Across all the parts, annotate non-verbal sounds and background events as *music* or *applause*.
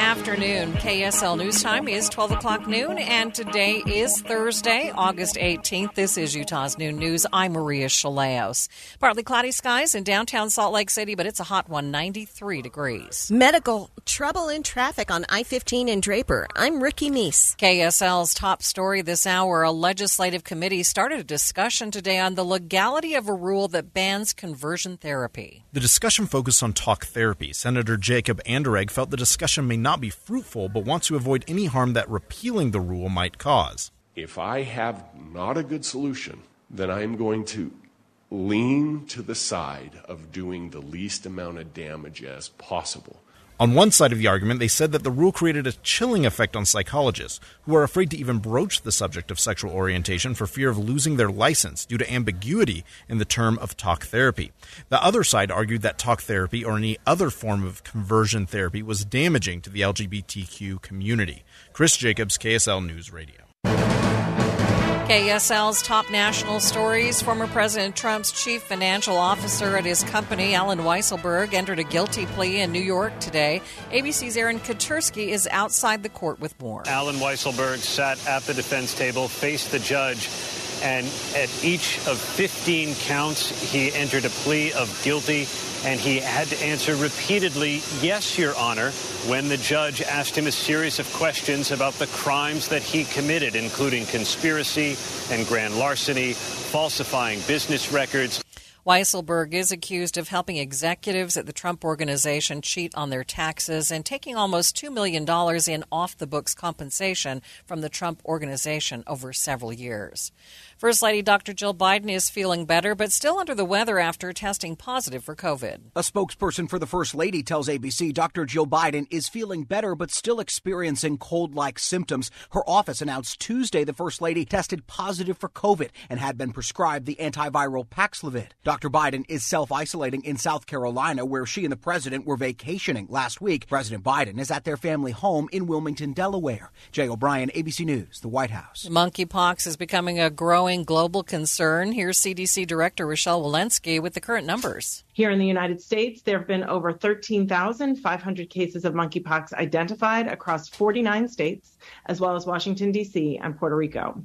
Afternoon. KSL News Time is 12 o'clock noon, and today is Thursday, August 18th. This is Utah's Noon News. I'm Maria Shilaos. Partly cloudy skies in downtown Salt Lake City, but it's a hot one, 93 degrees. Medical trouble in traffic on I 15 in Draper. I'm Ricky Meese. KSL's top story this hour a legislative committee started a discussion today on the legality of a rule that bans conversion therapy. The discussion focused on talk therapy. Senator Jacob Anderegg felt the discussion may not be fruitful, but wants to avoid any harm that repealing the rule might cause. If I have not a good solution, then I'm going to lean to the side of doing the least amount of damage as possible. On one side of the argument, they said that the rule created a chilling effect on psychologists, who are afraid to even broach the subject of sexual orientation for fear of losing their license due to ambiguity in the term of talk therapy. The other side argued that talk therapy or any other form of conversion therapy was damaging to the LGBTQ community. Chris Jacobs, KSL News Radio. KSL's top national stories. Former President Trump's chief financial officer at his company, Allen Weisselberg, entered a guilty plea in New York today. ABC's Aaron Katersky is outside the court with more. Allen Weisselberg sat at the defense table, faced the judge, and at each of 15 counts, he entered a plea of guilty and he had to answer repeatedly, yes, Your Honor, when the judge asked him a series of questions about the crimes that he committed, including conspiracy and grand larceny, falsifying business records. Weisselberg is accused of helping executives at the Trump organization cheat on their taxes and taking almost $2 million in off the books compensation from the Trump organization over several years. First Lady Dr. Jill Biden is feeling better, but still under the weather after testing positive for COVID. A spokesperson for the First Lady tells ABC Dr. Jill Biden is feeling better, but still experiencing cold like symptoms. Her office announced Tuesday the First Lady tested positive for COVID and had been prescribed the antiviral Paxlovid. Dr. Biden is self isolating in South Carolina, where she and the president were vacationing last week. President Biden is at their family home in Wilmington, Delaware. Jay O'Brien, ABC News, the White House. Monkeypox is becoming a growing global concern. Here's CDC Director Rochelle Walensky with the current numbers. Here in the United States, there have been over 13,500 cases of monkeypox identified across 49 states, as well as Washington, D.C. and Puerto Rico.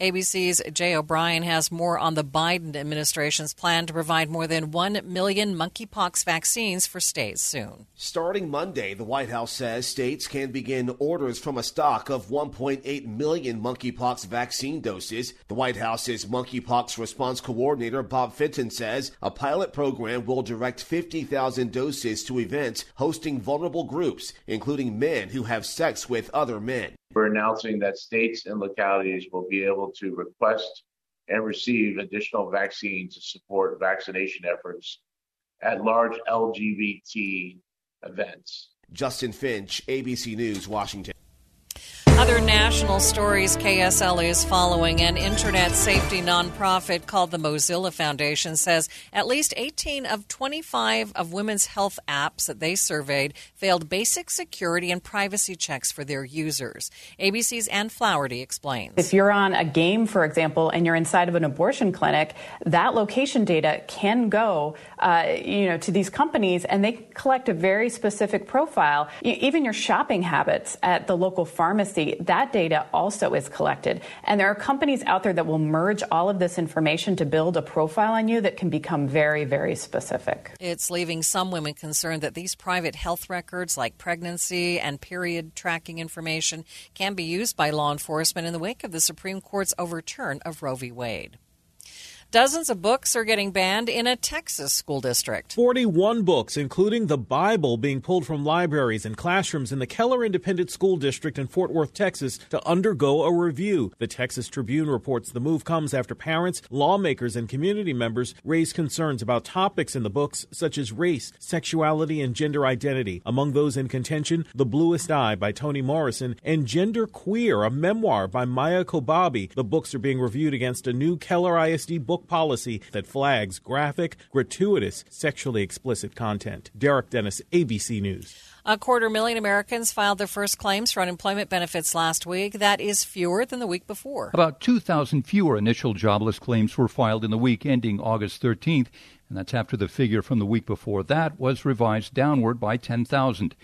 ABC's Jay O'Brien has more on the Biden administration's plan to provide more than 1 million monkeypox vaccines for states soon. Starting Monday, the White House says states can begin orders from a stock of 1.8 million monkeypox vaccine doses. The White House's monkeypox response coordinator, Bob Fenton, says a pilot program will direct 50,000 doses to events hosting vulnerable groups, including men who have sex with other men. We're announcing that states and localities will be able to request and receive additional vaccines to support vaccination efforts at large LGBT events. Justin Finch, ABC News, Washington. Other national stories KSL is following. An internet safety nonprofit called the Mozilla Foundation says at least 18 of 25 of women's health apps that they surveyed failed basic security and privacy checks for their users. ABC's Ann Flaherty explains. If you're on a game, for example, and you're inside of an abortion clinic, that location data can go, uh, you know, to these companies, and they collect a very specific profile. Even your shopping habits at the local pharmacy that data also is collected. And there are companies out there that will merge all of this information to build a profile on you that can become very, very specific. It's leaving some women concerned that these private health records, like pregnancy and period tracking information, can be used by law enforcement in the wake of the Supreme Court's overturn of Roe v. Wade. Dozens of books are getting banned in a Texas school district. 41 books, including the Bible, being pulled from libraries and classrooms in the Keller Independent School District in Fort Worth, Texas, to undergo a review. The Texas Tribune reports the move comes after parents, lawmakers, and community members raised concerns about topics in the books such as race, sexuality, and gender identity. Among those in contention, The Bluest Eye by Toni Morrison and Gender Queer, a memoir by Maia Kobabe. The books are being reviewed against a new Keller ISD book policy that flags graphic, gratuitous, sexually explicit content. Derek Dennis, ABC News. A quarter million Americans filed their first claims for unemployment benefits last week. That is fewer than the week before. About 2,000 fewer initial jobless claims were filed in the week ending August 13th, and that's after the figure from the week before that was revised downward by 10,000.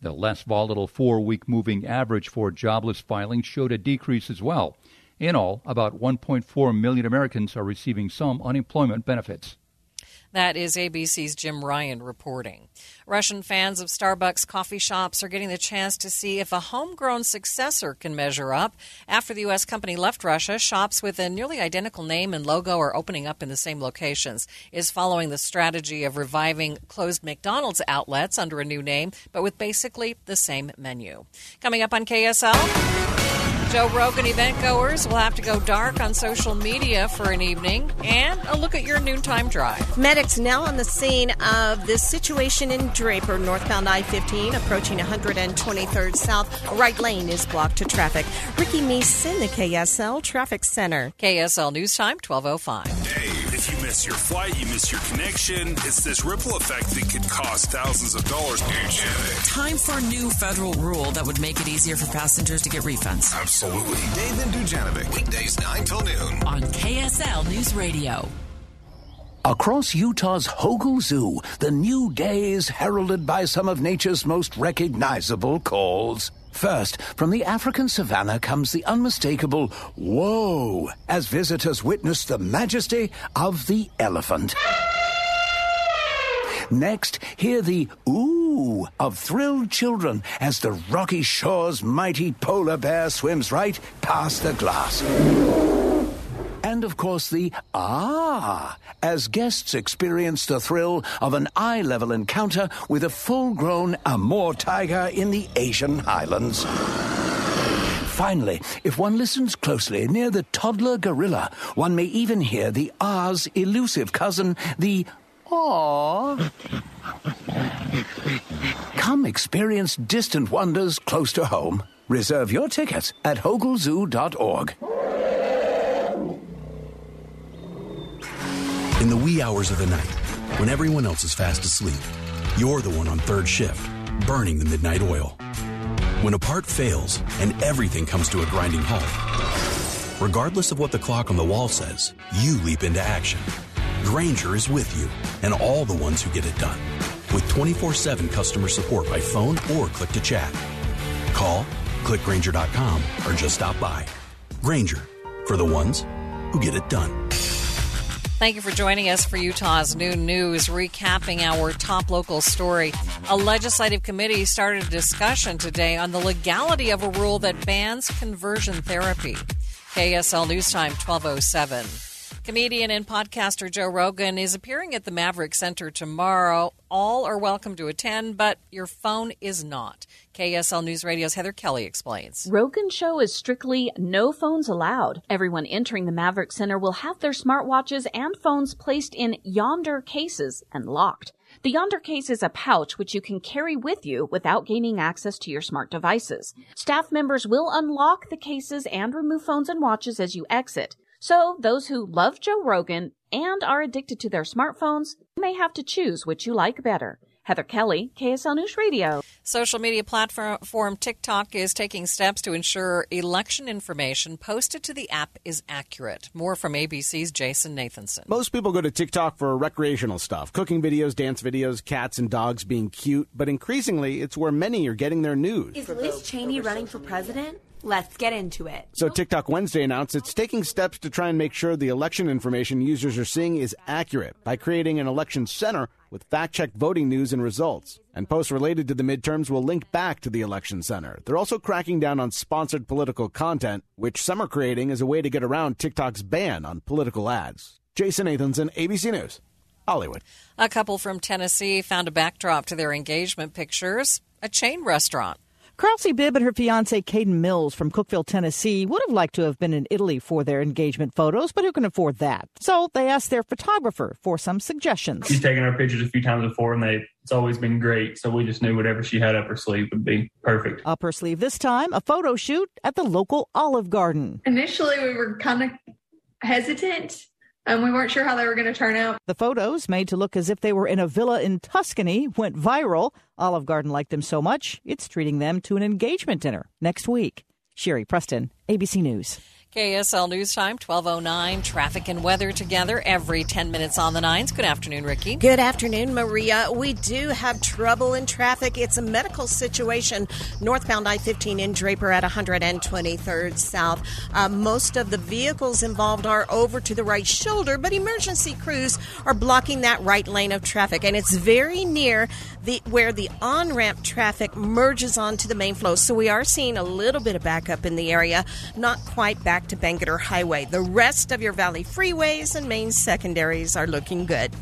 The less volatile four week moving average for jobless filings showed a decrease as well. In all, about 1.4 million Americans are receiving some unemployment benefits. That is ABC's Jim Ryan reporting. Russian fans of Starbucks coffee shops are getting the chance to see if a homegrown successor can measure up. After the U.S. company left Russia, shops with a nearly identical name and logo are opening up in the same locations. Is following the strategy of reviving closed McDonald's outlets under a new name, but with basically the same menu. Coming up on KSL. Joe Rogan event goers will have to go dark on social media for an evening and a look at your noontime drive. Medics now on the scene of this situation in Draper, northbound I 15, approaching 123rd South. Right lane is blocked to traffic. Ricky Meese in the KSL Traffic Center. KSL News Time, 1205. Dave, if you miss your flight, you miss your connection. It's this ripple effect that could cost thousands of dollars. Each day. Time for a new federal rule that would make it easier for passengers to get refunds. Absolutely. Dave and Dujanovic. Weekdays 9 till noon. On KSL News Radio. Across Utah's Hogle Zoo, the new day is heralded by some of nature's most recognizable calls. First, from the African savannah comes the unmistakable whoa as visitors witness the majesty of the elephant. Next, hear the ooh of thrilled children as the rocky shore's mighty polar bear swims right past the glass. And of course, the ah, as guests experience the thrill of an eye level encounter with a full grown Amur tiger in the Asian highlands. Finally, if one listens closely near the toddler gorilla, one may even hear the ah's elusive cousin, the Aww. Come experience distant wonders close to home. Reserve your tickets at hoglezoo.org. In the wee hours of the night, when everyone else is fast asleep, you're the one on third shift, burning the midnight oil. When a part fails and everything comes to a grinding halt, regardless of what the clock on the wall says, you leap into action Grainger is with you and all the ones who get it done. With 24 7 customer support by phone or click to chat. Call, clickgrainger.com, or just stop by. Grainger, for the ones who get it done. Thank you for joining us for Utah's new News, recapping our top local story. A legislative committee started a discussion today on the legality of a rule that bans conversion therapy. KSL News Time 1207. Comedian and podcaster Joe Rogan is appearing at the Maverik Center tomorrow. All are welcome to attend, but your phone is not. KSL News Radio's Heather Kelly explains. Rogan's show is strictly no phones allowed. Everyone entering the Maverik Center will have their smartwatches and phones placed in Yondr cases and locked. The Yondr case is a pouch which you can carry with you without gaining access to your smart devices. Staff members will unlock the cases and remove phones and watches as you exit. So those who love Joe Rogan and are addicted to their smartphones may have to choose which you like better. Heather Kelly, KSL News Radio. Social media platform TikTok is taking steps to ensure election information posted to the app is accurate. More from ABC's Jason Nathanson. Most people go to TikTok for recreational stuff cooking videos, dance videos, cats and dogs being cute, but increasingly it's where many are getting their news. Is Liz Cheney running for president? Let's get into it. So, TikTok Wednesday announced it's taking steps to try and make sure the election information users are seeing is accurate by creating an election center with fact checked voting news and results. And posts related to the midterms will link back to the election center. They're also cracking down on sponsored political content, which some are creating as a way to get around TikTok's ban on political ads. Jason Nathanson, ABC News, Hollywood. A couple from Tennessee found a backdrop to their engagement pictures, a chain restaurant. Krause Bibb and her fiance Caden Mills from Cookeville, Tennessee, would have liked to have been in Italy for their engagement photos, but who can afford that? So they asked their photographer for some suggestions. She's taken our pictures a few times before, and they it's always been great. So we just knew whatever she had up her sleeve would be perfect. Up her sleeve this time, a photo shoot at the local Olive Garden. Initially, we were kind of hesitant and we weren't sure how they were going to turn out. The photos, made to look as if they were in a villa in Tuscany, went viral. Olive Garden liked them so much, it's treating them to an engagement dinner next week. Sherry Preston, ABC News. KSL News Time, 1209. Traffic and weather together every 10 minutes on the nines. Good afternoon, Ricky. Good afternoon, Maria. We do have trouble in traffic. It's a medical situation northbound I 15 in Draper at 123rd South. Uh, most of the vehicles involved are over to the right shoulder, but emergency crews are blocking that right lane of traffic, and it's very near the where the on ramp traffic merges onto the main flow. So we are seeing a little bit of backup in the area, not quite back to Bangerter Highway. The rest of your valley freeways and main secondaries are looking good.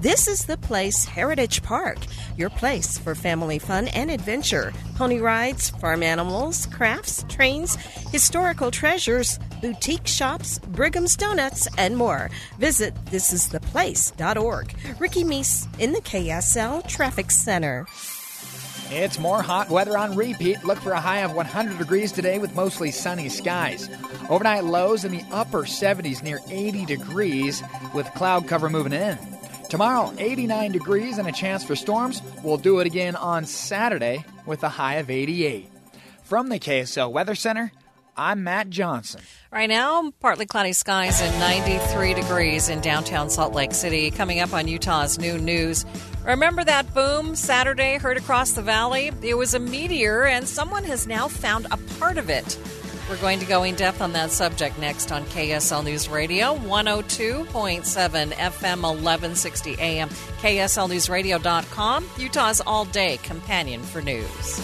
This is the place, Heritage Park, your place for family fun and adventure. Pony rides, farm animals, crafts, trains, historical treasures, boutique shops, Brigham's Donuts, and more. Visit thisistheplace.org. Ricky Meese in the KSL Traffic Center. It's more hot weather on repeat. Look for a high of 100 degrees today with mostly sunny skies. Overnight lows in the upper 70s near 80 degrees with cloud cover moving in. Tomorrow, 89 degrees and a chance for storms. We'll do it again on Saturday with a high of 88. From the KSL Weather Center, I'm Matt Johnson. Right now, partly cloudy skies and 93 degrees in downtown Salt Lake City. Coming up on Utah's Noon News. Remember that boom Saturday heard across the valley? It was a meteor, and someone has now found a part of it. We're going to go in depth on that subject next on KSL News Radio, 102.7 FM, 1160 AM, KSLNewsRadio.com, Utah's all day companion for news.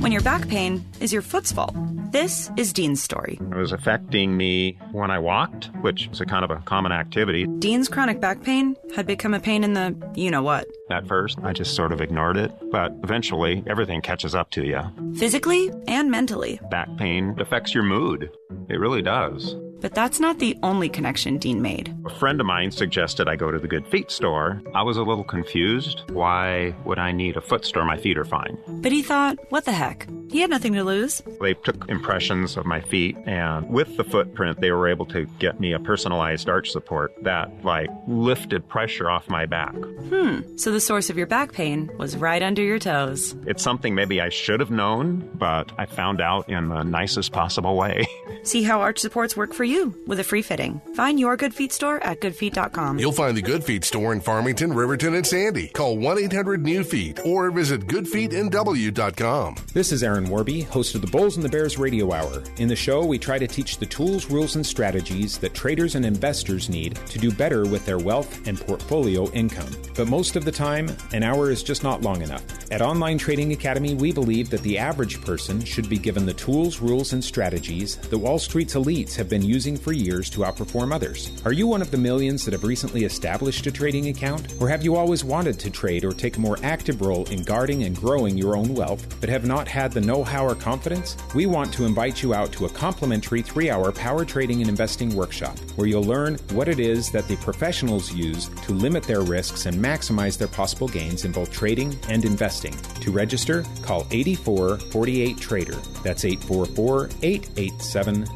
When your back pain is your foot's fault. This is Dean's story. It was affecting me when I walked, which is a kind of a common activity. Dean's chronic back pain had become a pain in the you know what. At first, I just sort of ignored it, but eventually everything catches up to you. Physically and mentally. Back pain affects your mood. It really does. But that's not the only connection Dean made. A friend of mine suggested I go to the Good Feet store. I was a little confused. Why would I need a foot store? My feet are fine. But he thought, what the heck? He had nothing to lose. They took impressions of my feet, and with the footprint, they were able to get me a personalized arch support that, like, lifted pressure off my back. Hmm. So the source of your back pain was right under your toes. It's something maybe I should have known, but I found out in the nicest possible way. *laughs* See how arch supports work for you with a free fitting. Find your Good Feet store at goodfeet.com. You'll find the Good Feet store in Farmington, Riverton, and Sandy. Call 1 800 New Feet or visit goodfeetnw.com. This is Aaron Warby, host of the Bulls and the Bears Radio Hour. In the show, we try to teach the tools, rules, and strategies that traders and investors need to do better with their wealth and portfolio income. But most of the time, an hour is just not long enough. At Online Trading Academy, we believe that the average person should be given the tools, rules, and strategies that Wall Street's elites have been using for years to outperform others. Are you one of the millions that have recently established a trading account? Or have you always wanted to trade or take a more active role in guarding and growing your own wealth, but have not had the know how or confidence? We want to invite you out to a complimentary three hour power trading and investing workshop where you'll learn what it is that the professionals use to limit their risks and maximize their possible gains in both trading and investing. To register, call 8448 Trader. That's 844 887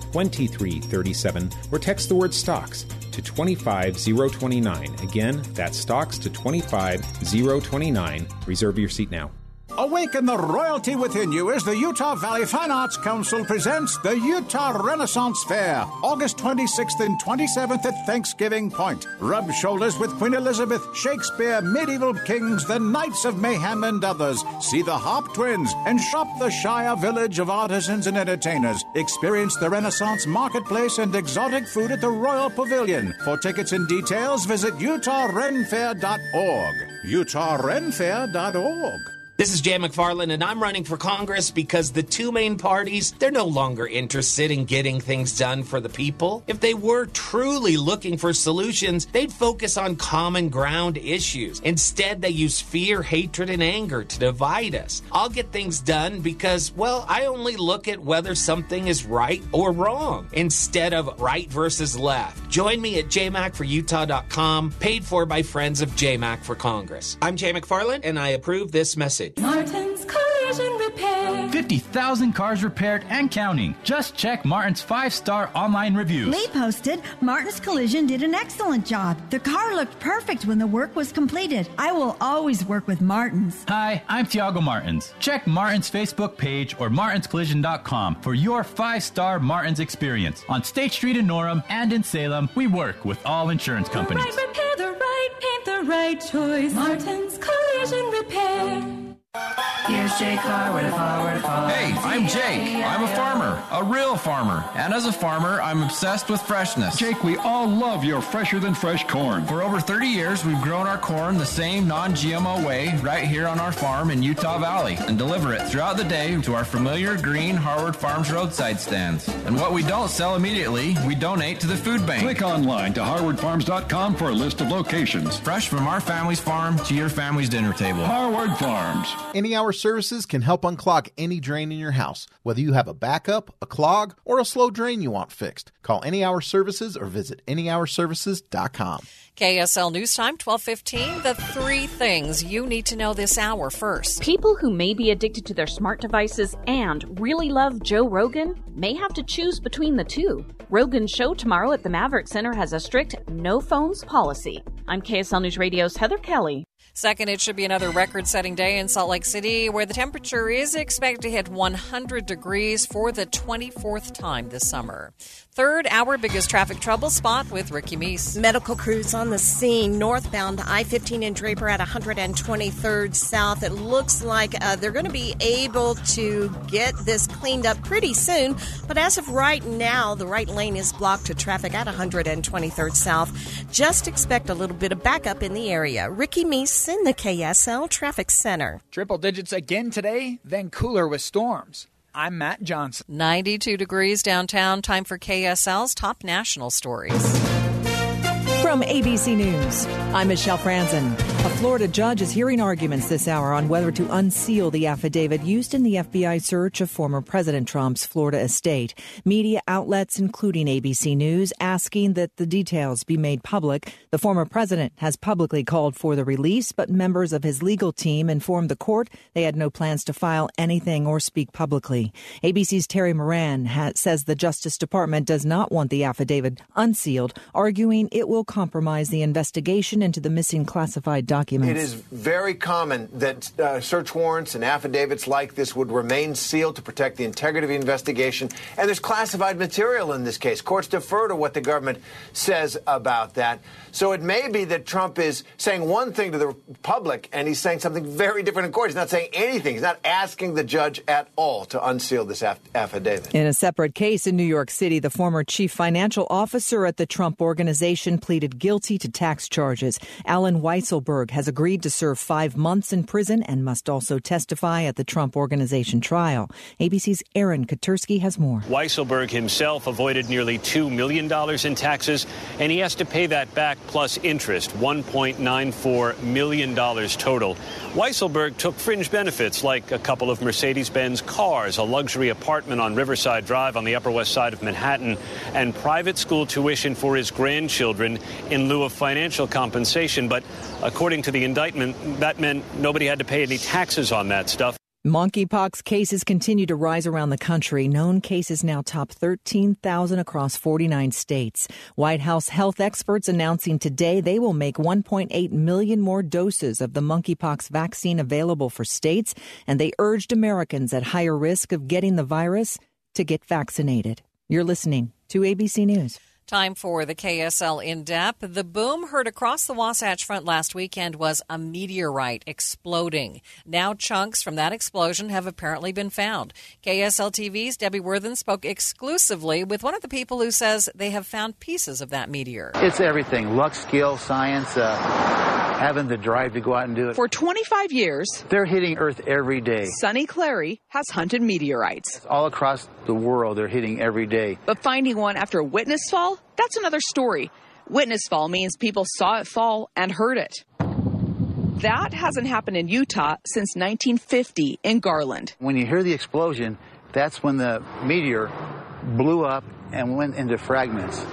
2337 or text the word stocks to 25029. Again, that's stocks to 25029. Reserve your seat now. Awaken the royalty within you as the Utah Valley Fine Arts Council presents the Utah Renaissance Fair, August 26th and 27th at Thanksgiving Point. Rub shoulders with Queen Elizabeth, Shakespeare, medieval kings, the Knights of Mayhem, and others. See the Harp Twins and shop the Shire Village of artisans and entertainers. Experience the Renaissance Marketplace and exotic food at the Royal Pavilion. For tickets and details, visit utahrenfair.org. utahrenfair.org. This is Jay McFarland, and I'm running for Congress because the two main parties, they're no longer interested in getting things done for the people. If they were truly looking for solutions, they'd focus on common ground issues. Instead, they use fear, hatred, and anger to divide us. I'll get things done because, well, I only look at whether something is right or wrong instead of right versus left. Join me at jmacforutah.com, paid for by friends of JMac for Congress. I'm Jay McFarland, and I approve this message. Martin's Collision Repair. 50,000 cars repaired and counting. Just check Martin's five star online reviews. Lee posted Martin's Collision did an excellent job. The car looked perfect when the work was completed. I will always work with Martin's. Hi, I'm Tiago Martins. Check Martin's Facebook page or martinscollision.com for your five star Martin's experience. On State Street in Norham and in Salem, we work with all insurance companies. The right repair, the right paint, the right choice. Martin's Collision Repair. Here's Jake Harwood of Harwood Farm. Hey, I'm Jake. I'm a farmer, a real farmer. And as a farmer, I'm obsessed with freshness. Jake, we all love your fresher than fresh corn. For over 30 years, we've grown our corn the same non GMO way right here on our farm in Utah Valley and deliver it throughout the day to our familiar green Harwood Farms roadside stands. And what we don't sell immediately, we donate to the food bank. Click online to harwoodfarms.com for a list of locations. Fresh from our family's farm to your family's dinner table. Harwood Farms. Any Hour Services can help unclog any drain in your house, whether you have a backup, a clog, or a slow drain you want fixed. Call Any Hour Services or visit anyhourservices.com. KSL News Time 1215. The three things you need to know this hour first. People who may be addicted to their smart devices and really love Joe Rogan may have to choose between the two. Rogan's show tomorrow at the Maverik Center has a strict no phones policy. I'm KSL News Radio's Heather Kelly. Second, it should be another record setting day in Salt Lake City where the temperature is expected to hit 100 degrees for the 24th time this summer. Third, our biggest traffic trouble spot with Ricky Meese. Medical crews on the scene northbound I 15 in Draper at 123rd South. It looks like uh, they're going to be able to get this cleaned up pretty soon, but as of right now, the right lane is blocked to traffic at 123rd South. Just expect a little bit of backup in the area. Ricky Meese in the KSL Traffic Center. Triple digits again today, then cooler with storms. I'm Matt Johnson. 92 degrees downtown. Time for KSL's top national stories. From ABC News, I'm Michelle Franzen. A Florida judge is hearing arguments this hour on whether to unseal the affidavit used in the FBI search of former President Trump's Florida estate. Media outlets, including ABC News, asking that the details be made public. The former president has publicly called for the release, but members of his legal team informed the court they had no plans to file anything or speak publicly. ABC's Terry Moran has, says the Justice Department does not want the affidavit unsealed, arguing it will compromise the investigation into the missing classified documents. It is very common that uh, search warrants and affidavits like this would remain sealed to protect the integrity of the investigation. And there's classified material in this case. Courts defer to what the government says about that. So it may be that Trump is saying one thing to the public and he's saying something very different in court. He's not saying anything. He's not asking the judge at all to unseal this aff- affidavit. In a separate case in New York City, the former chief financial officer at the Trump organization pleaded guilty to tax charges. Allen Weisselberg has agreed to serve five months in prison and must also testify at the Trump organization trial. ABC's Aaron Katersky has more. Weisselberg himself avoided nearly $2 million in taxes, and he has to pay that back plus interest, $1.94 million total. Weisselberg took fringe benefits like a couple of Mercedes Benz cars, a luxury apartment on Riverside Drive on the Upper West Side of Manhattan, and private school tuition for his grandchildren in lieu of financial compensation. But according to the indictment, that meant nobody had to pay any taxes on that stuff. Monkeypox cases continue to rise around the country. Known cases now top 13,000 across 49 states. White House health experts announcing today they will make 1.8 million more doses of the monkeypox vaccine available for states, and they urged Americans at higher risk of getting the virus to get vaccinated. You're listening to ABC News. Time for the KSL in depth. The boom heard across the Wasatch Front last weekend was a meteorite exploding. Now, chunks from that explosion have apparently been found. KSL TV's Debbie Worthen spoke exclusively with one of the people who says they have found pieces of that meteor. It's everything luck, skill, science. Uh having the drive to go out and do it. For 25 years, they're hitting Earth every day. Sonny Clary has hunted meteorites. All across the world, they're hitting every day. But finding one after a witness fall, that's another story. Witness fall means people saw it fall and heard it. That hasn't happened in Utah since 1950 in Garland. When you hear the explosion, that's when the meteor blew up and went into fragments.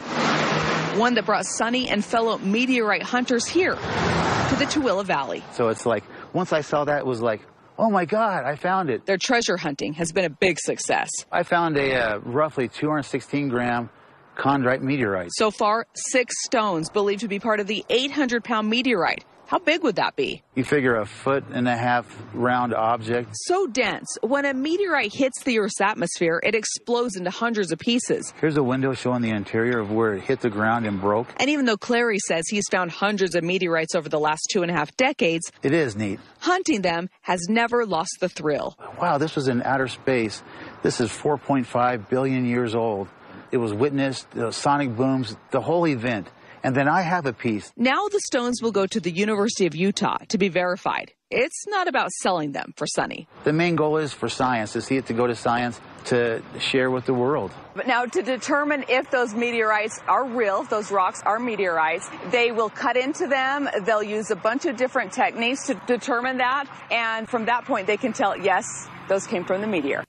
One that brought Sonny and fellow meteorite hunters here to the Tooele Valley. So it's like, once I saw that, it was like, oh my God, I found it. Their treasure hunting has been a big success. I found a uh, roughly 216 gram chondrite meteorite. So far, six stones believed to be part of the 800 pound meteorite. How big would that be? You figure a foot and a half round object. So dense, when a meteorite hits the Earth's atmosphere, it explodes into hundreds of pieces. Here's a window showing the interior of where it hit the ground and broke. And even though Clary says he's found hundreds of meteorites over the last two and a half decades, it is neat. Hunting them has never lost the thrill. Wow, this was in outer space. This is 4.5 billion years old. It was witnessed, the sonic booms, the whole event and then I have a piece. Now the stones will go to the University of Utah to be verified. It's not about selling them for Sonny. The main goal is for science, to see it to go to science, to share with the world. But now to determine if those meteorites are real, if those rocks are meteorites, they will cut into them. They'll use a bunch of different techniques to determine that. And from that point, they can tell, yes, those came from the meteor.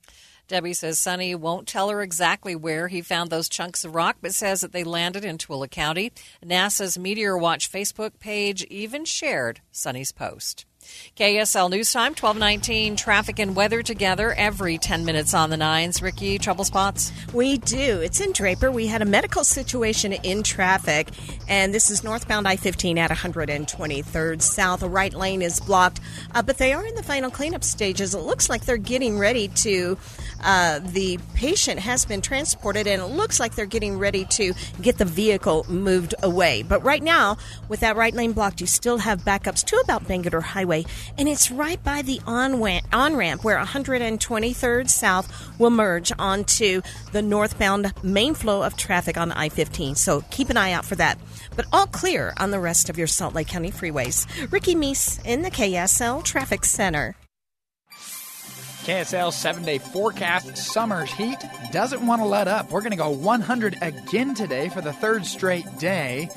Debbie says Sonny won't tell her exactly where he found those chunks of rock, but says that they landed in Tooele County. NASA's Meteor Watch Facebook page even shared Sonny's post. KSL News Time, 1219, traffic and weather together every 10 minutes on the nines. Ricky, trouble spots? We do. It's in Draper. We had a medical situation in traffic, and this is northbound I 15 at 123rd South. A right lane is blocked, uh, but they are in the final cleanup stages. It looks like they're getting ready to. Uh, the patient has been transported, and it looks like they're getting ready to get the vehicle moved away. But right now, with that right lane blocked, you still have backups to about Bangerter Highway and it's right by the on ramp where 123rd South will merge onto the northbound main flow of traffic on I 15. So keep an eye out for that. But all clear on the rest of your Salt Lake County freeways. Ricky Meese in the KSL Traffic Center. KSL seven day forecast. Summer's heat doesn't want to let up. We're going to go 100 again today for the third straight day.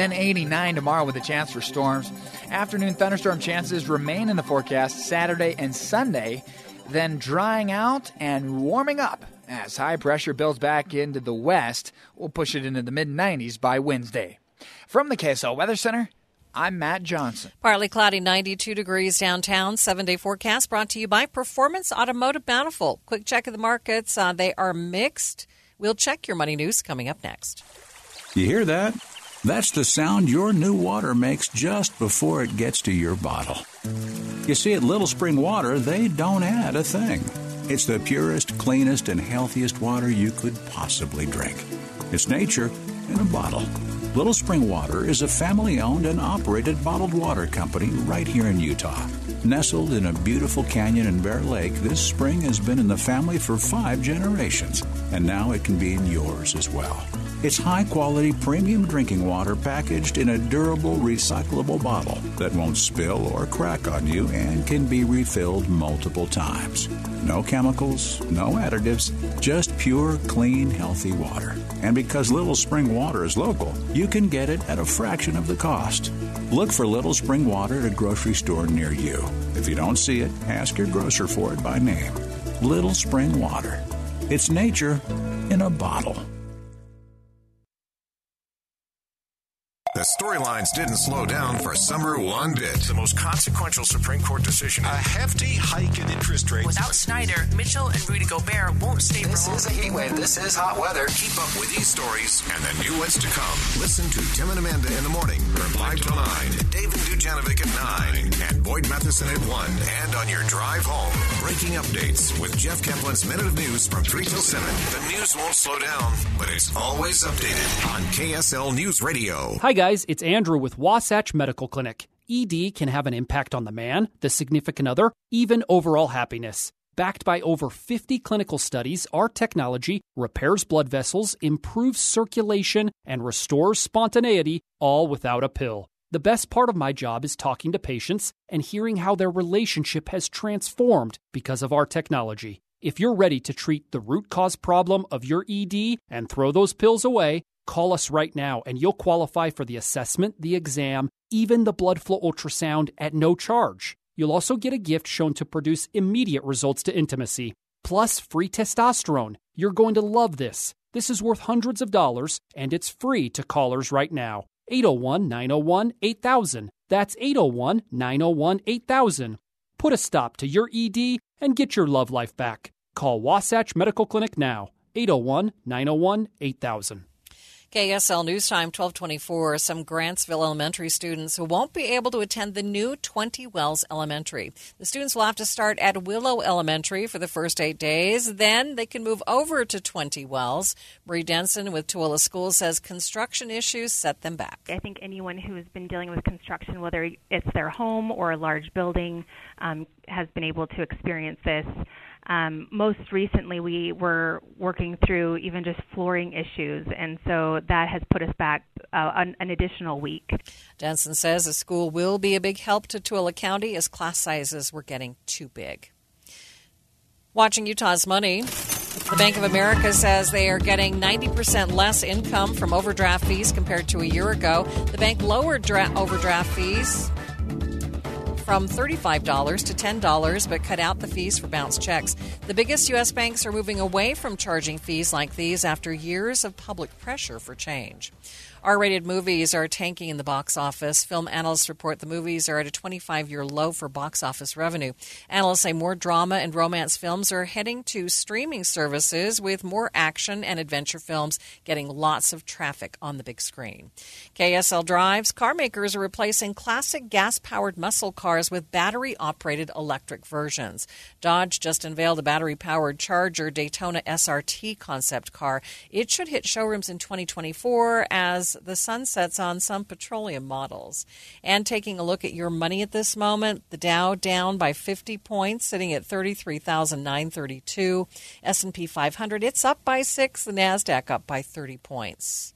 Then 89 tomorrow with a chance for storms. Afternoon thunderstorm chances remain in the forecast Saturday and Sunday, then drying out and warming up as high pressure builds back into the west. We'll push it into the mid 90s by Wednesday. From the KSL Weather Center, I'm Matt Johnson. Partly cloudy, 92 degrees downtown. Seven day forecast brought to you by Performance Automotive Bountiful. Quick check of the markets. Uh, they are mixed. We'll check your money news coming up next. You hear that? That's the sound your new water makes just before it gets to your bottle. You see, at Little Spring Water, they don't add a thing. It's the purest, cleanest, and healthiest water you could possibly drink. It's nature in a bottle. Little Spring Water is a family owned and operated bottled water company right here in Utah. Nestled in a beautiful canyon in Bear Lake, this spring has been in the family for five generations, and now it can be in yours as well. It's high quality premium drinking water packaged in a durable, recyclable bottle that won't spill or crack on you and can be refilled multiple times. No chemicals, no additives, just pure, clean, healthy water. And because Little Spring Water is local, you can get it at a fraction of the cost. Look for Little Spring Water at a grocery store near you. If you don't see it, ask your grocer for it by name. Little Spring Water. It's nature in a bottle. The storylines didn't slow down for summer one bit. The most consequential Supreme Court decision. A hefty hike in interest rates. Without Snyder, Mitchell and Rudy Gobert won't stay This for is a heat wave. This is hot weather. Keep up with these stories and the new ones to come. Listen to Tim and Amanda in the morning from 5 till 9. David Dujanovic at 9. And Boyd Matheson at 1. And on your drive home. Breaking updates with Jeff Kaplan's Minute of News from 3 till 7. The news won't slow down, but it's always updated on KSL News Radio. Hi, guys. It's Andrew with Wasatch Medical Clinic. ED can have an impact on the man, the significant other, even overall happiness. Backed by over 50 clinical studies, our technology repairs blood vessels, improves circulation, and restores spontaneity, all without a pill. The best part of my job is talking to patients and hearing how their relationship has transformed because of our technology. If you're ready to treat the root cause problem of your ED and throw those pills away, call us right now and you'll qualify for the assessment, the exam, even the blood flow ultrasound at no charge. You'll also get a gift shown to produce immediate results to intimacy, plus free testosterone. You're going to love this. This is worth hundreds of dollars, and it's free to callers right now. 801 901 8000. That's 801 901 8000. Put a stop to your ED and get your love life back. Call Wasatch Medical Clinic now. 801 901 8000. KSL News Time 1224. Some Grantsville Elementary students who won't be able to attend the new 20 Wells Elementary. The students will have to start at Willow Elementary for the first eight days. Then they can move over to 20 Wells. Marie Denson with Tooele School says construction issues set them back. I think anyone who has been dealing with construction, whether it's their home or a large building, um, has been able to experience this. Um, most recently, we were working through even just flooring issues, and so that has put us back uh, an, an, additional week. Denson says the school will be a big help to Tooele County as class sizes were getting too big. Watching Utah's money. The Bank of America says they are getting 90% less income from overdraft fees compared to a year ago. The bank lowered dra- overdraft fees from $35 to $10, but cut out the fees for bounce checks. The biggest U.S. banks are moving away from charging fees like these after years of public pressure for change. R rated movies are tanking in the box office. Film analysts report the movies are at a 25 year low for box office revenue. Analysts say more drama and romance films are heading to streaming services, with more action and adventure films getting lots of traffic on the big screen. KSL drives, car makers are replacing classic gas powered muscle cars with battery operated electric versions. Dodge just unveiled a battery powered Charger Daytona SRT concept car. It should hit showrooms in 2024 as the sun sets on some petroleum models. And taking a look at your money at this moment, the Dow down by 50 points, sitting at 33,932. S&P 500, it's up by 6, the Nasdaq up by 30 points.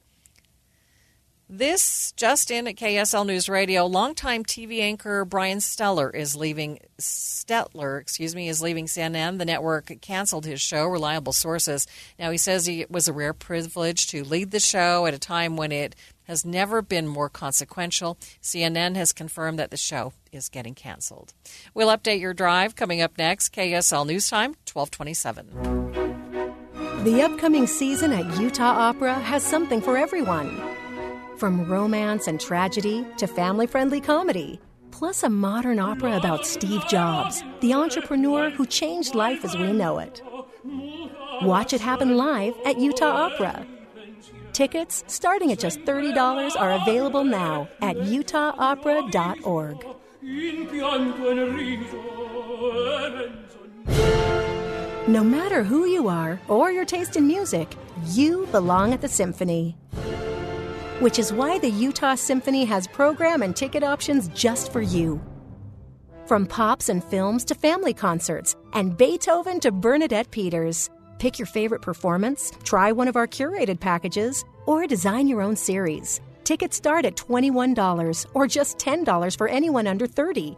This just in at KSL News Radio, longtime TV anchor Brian Steller is leaving Stetler, excuse me, is leaving CNN. The network canceled his show, Reliable Sources. Now he says it was a rare privilege to lead the show at a time when it has never been more consequential. CNN has confirmed that the show is getting canceled. We'll update your drive coming up next. KSL News Time, 1227. The upcoming season at Utah Opera has something for everyone. From romance and tragedy to family friendly comedy, plus a modern opera about Steve Jobs, the entrepreneur who changed life as we know it. Watch it happen live at Utah Opera. Tickets, starting at just $30, are available now at utahopera.org. No matter who you are or your taste in music, you belong at the Symphony which is why the Utah Symphony has program and ticket options just for you. From pops and films to family concerts, and Beethoven to Bernadette Peters. Pick your favorite performance, try one of our curated packages, or design your own series. Tickets start at $21 or just $10 for anyone under 30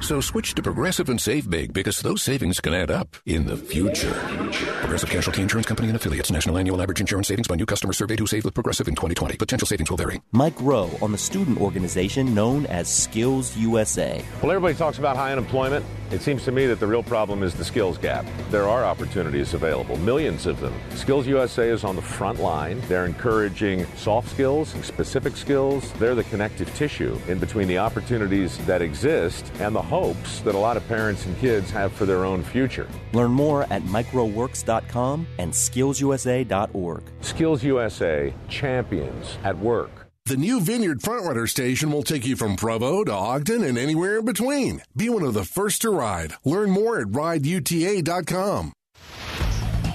So switch to Progressive and save big because those savings can add up in the future. Progressive Casualty Insurance Company and affiliates. National annual average insurance savings by new customers surveyed who saved with Progressive in 2020. Potential savings will vary. Mike Rowe on the student organization known as Skills USA. Well, everybody talks about high unemployment. It seems to me that the real problem is the skills gap. There are opportunities available, millions of them. Skills USA is on the front line. They're encouraging soft skills and specific skills. They're the connective tissue in between the opportunities that exist and the hopes that a lot of parents and kids have for their own future. Learn more at mikeroweworks.com and skillsusa.org. SkillsUSA champions at work. The new Vineyard Frontrunner station will take you from Provo to Ogden and anywhere in between. Be one of the first to ride. Learn more at rideuta.com.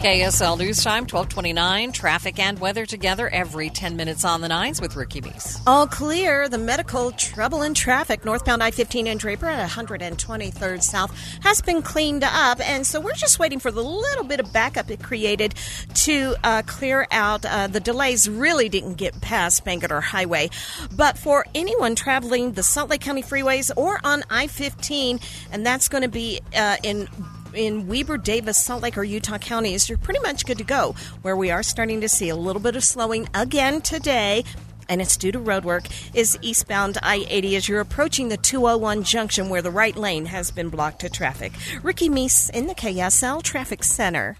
KSL News Time, 1229. Traffic and weather together every 10 minutes on the nines with Ricky Meese. All clear. The medical trouble in traffic northbound I 15 in Draper at 123rd South has been cleaned up. And so we're just waiting for the little bit of backup it created to uh, clear out. Uh, the delays really didn't get past Bangerter Highway. But for anyone traveling the Salt Lake County freeways or on I 15, and that's going to be uh, in in Weber, Davis, Salt Lake, or Utah counties, you're pretty much good to go. Where we are starting to see a little bit of slowing again today and it's due to roadwork, is eastbound I 80 as you're approaching the 201 junction where the right lane has been blocked to traffic. Ricky Meese in the KSL Traffic Center.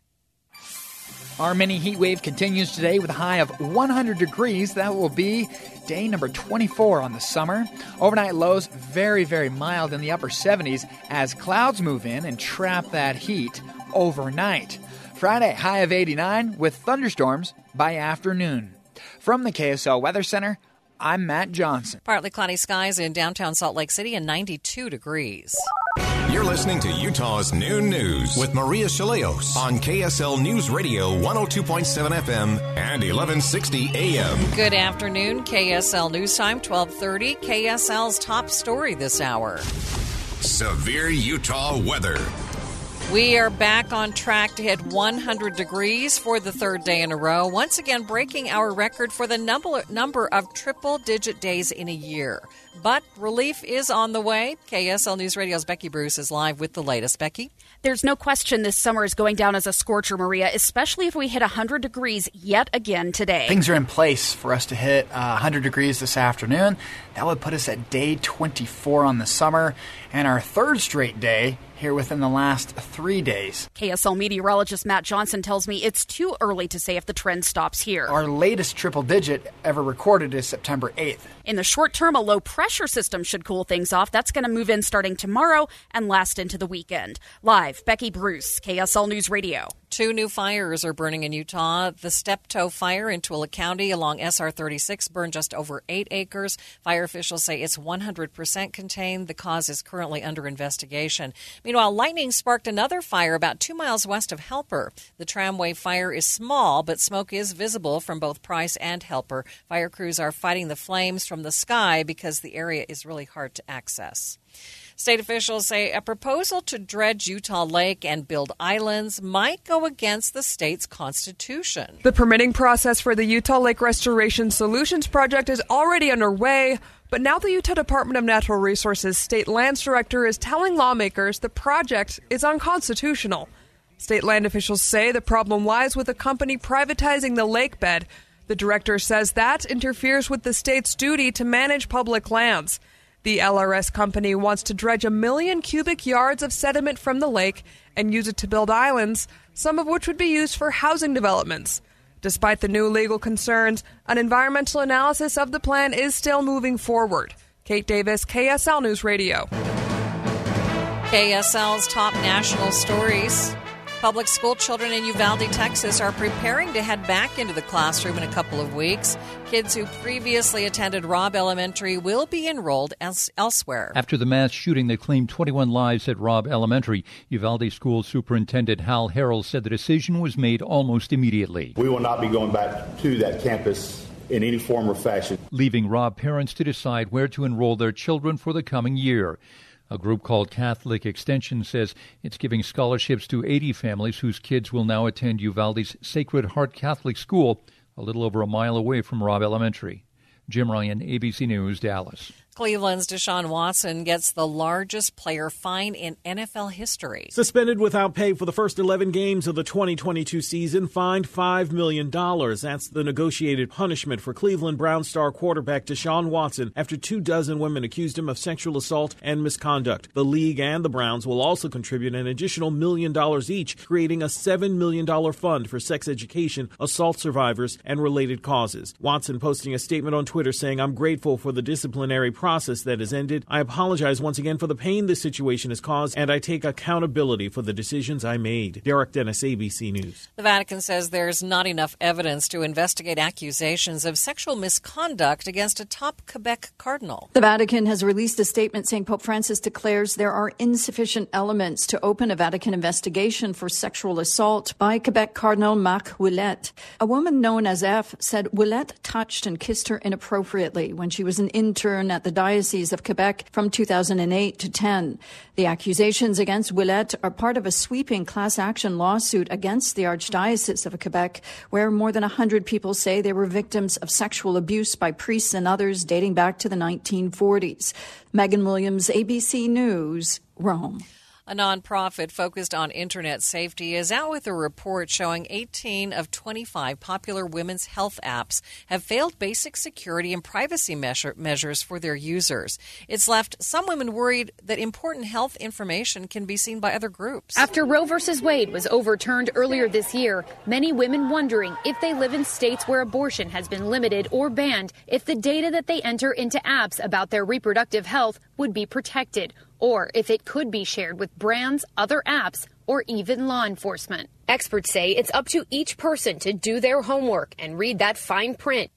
Our mini heat wave continues today with a high of 100 degrees. That will be day number 24 on the summer. Overnight lows very, very mild in the upper 70s as clouds move in and trap that heat overnight. Friday, high of 89 with thunderstorms by afternoon. From the KSL Weather Center, I'm Matt Johnson. Partly cloudy skies in downtown Salt Lake City and 92 degrees. You're listening to Utah's Noon News with Maria Shilaos on KSL News Radio 102.7 FM and 1160 AM. Good afternoon, KSL News Time 1230. KSL's top story this hour. Severe Utah weather. We are back on track to hit 100 degrees for the third day in a row, once again breaking our record for the number, number of triple digit days in a year. But relief is on the way. KSL News Radio's Becky Bruce is live with the latest. Becky? There's no question this summer is going down as a scorcher, Maria, especially if we hit 100 degrees yet again today. Things are in place for us to hit uh, 100 degrees this afternoon. That would put us at day 24 on the summer and our third straight day here within the last three days. KSL meteorologist Matt Johnson tells me it's too early to say if the trend stops here. Our latest triple digit ever recorded is September 8th. In the short term, a low pressure system should cool things off. That's going to move in starting tomorrow and last into the weekend. Live, Becky Bruce, KSL News Radio. Two new fires are burning in Utah. The Steptoe fire in Tooele County along SR 36 burned just over eight acres. Fire officials say it's 100% contained. The cause is currently under investigation. Meanwhile, lightning sparked another fire about two miles west of Helper. The tramway fire is small, but smoke is visible from both Price and Helper. Fire crews are fighting the flames from the sky because the area is really hard to access. State officials say a proposal to dredge Utah Lake and build islands might go against the state's constitution. The permitting process for the Utah Lake Restoration Solutions Project is already underway. But now the Utah Department of Natural Resources State Lands Director is telling lawmakers the project is unconstitutional. State land officials say the problem lies with the company privatizing the lake bed. The director says that interferes with the state's duty to manage public lands. The LRS company wants to dredge a million cubic yards of sediment from the lake and use it to build islands, some of which would be used for housing developments. Despite the new legal concerns, an environmental analysis of the plan is still moving forward. Kate Davis, KSL News Radio. KSL's top national stories. Public school children in Uvalde, Texas are preparing to head back into the classroom in a couple of weeks. Kids who previously attended Robb Elementary will be enrolled else- elsewhere. After the mass shooting that claimed 21 lives at Robb Elementary, Uvalde School Superintendent Hal Harrell said the decision was made almost immediately. We will not be going back to that campus in any form or fashion. Leaving Robb parents to decide where to enroll their children for the coming year. A group called Catholic Extension says it's giving scholarships to 80 families whose kids will now attend Uvalde's Sacred Heart Catholic School, a little over a mile away from Robb Elementary. Jim Ryan, ABC News, Dallas. Cleveland's Deshaun Watson gets the largest player fine in NFL history. Suspended without pay for the first 11 games of the 2022 season, fined $5 million. That's the negotiated punishment for Cleveland Brown star quarterback Deshaun Watson after two dozen women accused him of sexual assault and misconduct. The league and the Browns will also contribute an additional million dollars each, creating a $7 million fund for sex education, assault survivors, and related causes. Watson posting a statement on Twitter saying, I'm grateful for the disciplinary process that has ended. I apologize once again for the pain this situation has caused, and I take accountability for the decisions I made. Derek Dennis, ABC News. The Vatican says there's not enough evidence to investigate accusations of sexual misconduct against a top Quebec cardinal. The Vatican has released a statement saying Pope Francis declares there are insufficient elements to open a Vatican investigation for sexual assault by Quebec Cardinal Marc Ouellet. A woman known as F said Ouellet touched and kissed her inappropriately when she was an intern at the Diocese of Quebec from 2008 to 10. The accusations against Ouellet are part of a sweeping class action lawsuit against the Archdiocese of Quebec, where more than 100 people say they were victims of sexual abuse by priests and others dating back to the 1940s. Megan Williams, ABC News, Rome. A nonprofit focused on internet safety is out with a report showing 18 of 25 popular women's health apps have failed basic security and privacy measure- measures for their users. It's left some women worried that important health information can be seen by other groups. After Roe v. Wade was overturned earlier this year, many women wondering if they live in states where abortion has been limited or banned, if the data that they enter into apps about their reproductive health would be protected or if it could be shared with brands, other apps, or even law enforcement. Experts say it's up to each person to do their homework and read that fine print.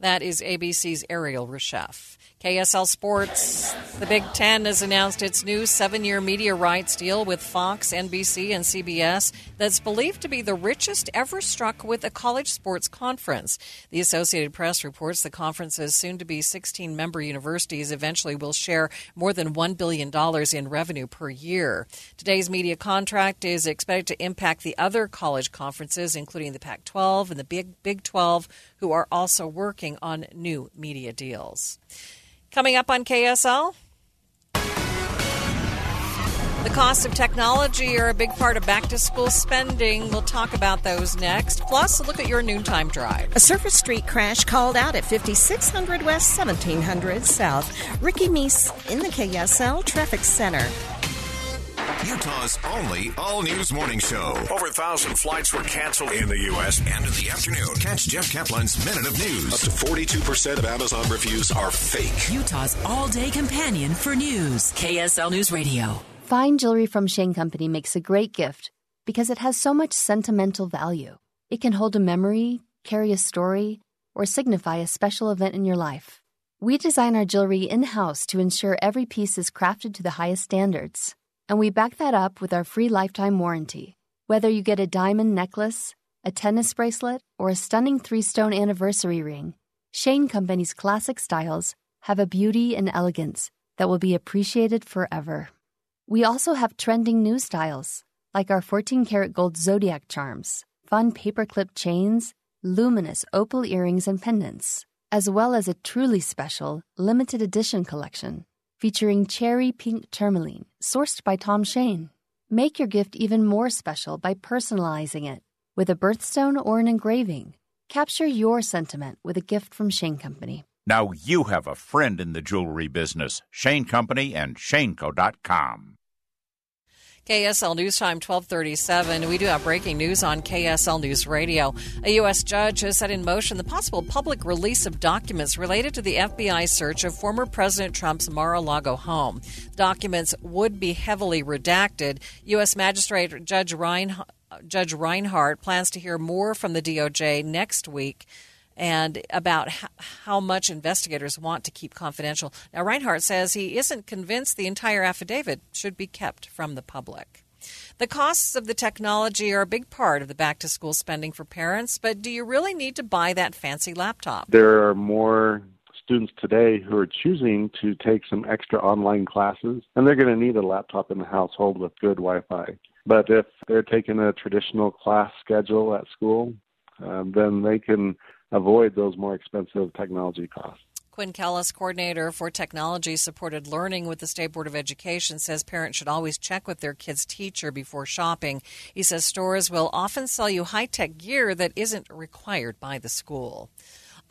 That is ABC's Erielle Reshef. KSL Sports. The Big Ten has announced its new seven year media rights deal with Fox, NBC, and CBS that's believed to be the richest ever struck with a college sports conference. The Associated Press reports the conference's soon to be 16 member universities eventually will share more than $1 billion in revenue per year. Today's media contract is expected to impact the other college conferences, including the Pac 12 and the Big, Big 12, who are also working on new media deals. Coming up on KSL. The costs of technology are a big part of back to school spending. We'll talk about those next. Plus, look at your noontime drive. A surface street crash called out at 5600 West, 1700 South. Ricky Meese in the KSL Traffic Center. Utah's only all news morning show. Over a thousand flights were canceled in the U.S. and in the afternoon. Catch Jeff Caplan's Minute of News. Up to 42% of Amazon reviews are fake. Utah's all day companion for news. KSL News Radio. Fine jewelry from Shane Company makes a great gift because it has so much sentimental value. It can hold a memory, carry a story, or signify a special event in your life. We design our jewelry in house to ensure every piece is crafted to the highest standards. And we back that up with our free lifetime warranty. Whether you get a diamond necklace, a tennis bracelet, or a stunning three stone anniversary ring, Shane Company's classic styles have a beauty and elegance that will be appreciated forever. We also have trending new styles, like our 14 karat gold zodiac charms, fun paperclip chains, luminous opal earrings and pendants, as well as a truly special limited edition collection featuring cherry pink tourmaline, sourced by Tom Shane. Make your gift even more special by personalizing it with a birthstone or an engraving. Capture your sentiment with a gift from Shane Company. Now you have a friend in the jewelry business. Shane Company and ShaneCo.com. KSL News Time 1237. We do have breaking news on KSL News Radio. A U.S. judge has set in motion the possible public release of documents related to the FBI search of former President Trump's Mar-a-Lago home. Documents would be heavily redacted. U.S. Magistrate Judge, judge Reinhart plans to hear more from the DOJ next week and about how much investigators want to keep confidential. Now, Reinhart says he isn't convinced the entire affidavit should be kept from the public. The costs of the technology are a big part of the back to school spending for parents, but do you really need to buy that fancy laptop? There are more students today who are choosing to take some extra online classes, and they're going to need a laptop in the household with good Wi Fi. But if they're taking a traditional class schedule at school, um, then they can avoid those more expensive technology costs. Quinn Kellis, coordinator for technology supported learning with the State Board of Education, says parents should always check with their kid's teacher before shopping. He says stores will often sell you high tech gear that isn't required by the school.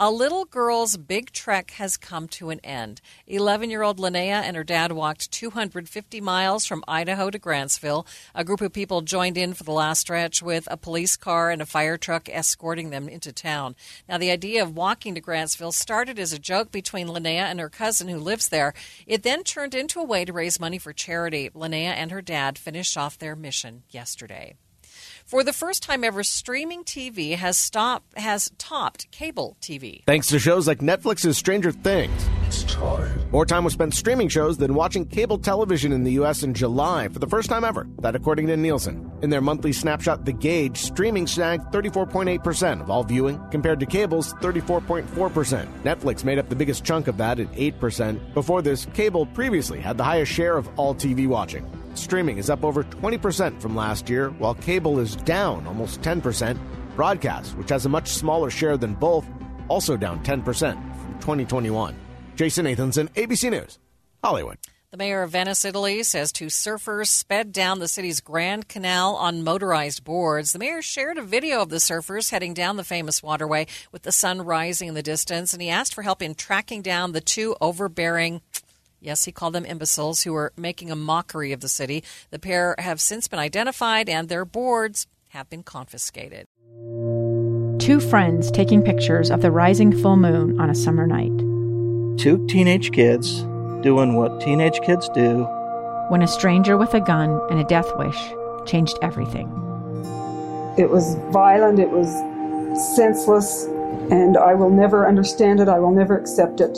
A little girl's big trek has come to an end. 11 year old Linnea and her dad walked 250 miles from Idaho to Grantsville. A group of people joined in for the last stretch with a police car and a fire truck escorting them into town. Now, the idea of walking to Grantsville started as a joke between Linnea and her cousin who lives there. It then turned into a way to raise money for charity. Linnea and her dad finished off their mission yesterday. For the first time ever, streaming TV has stopped has topped cable TV. Thanks to shows like Netflix's Stranger Things. It's time. More time was spent streaming shows than watching cable television in the U.S. in July for the first time ever. That according to Nielsen. In their monthly snapshot, The Gauge, streaming snagged 34.8% of all viewing, compared to cable's 34.4%. Netflix made up the biggest chunk of that at 8%. Before this, cable previously had the highest share of all TV watching. Streaming is up over 20% from last year, while cable is down almost 10%. Broadcast, which has a much smaller share than both, also down 10% from 2021. Jason Nathanson, ABC News, Hollywood. The mayor of Venice, Italy, says two surfers sped down the city's Grand Canal on motorized boards. The mayor shared a video of the surfers heading down the famous waterway with the sun rising in the distance, and he asked for help in tracking down the two overbearing Yes, he called them imbeciles who were making a mockery of the city. The pair have since been identified and their boards have been confiscated. Two friends taking pictures of the rising full moon on a summer night. Two teenage kids doing what teenage kids do. When a stranger with a gun and a death wish changed everything. It was violent, it was senseless, and I will never understand it, I will never accept it.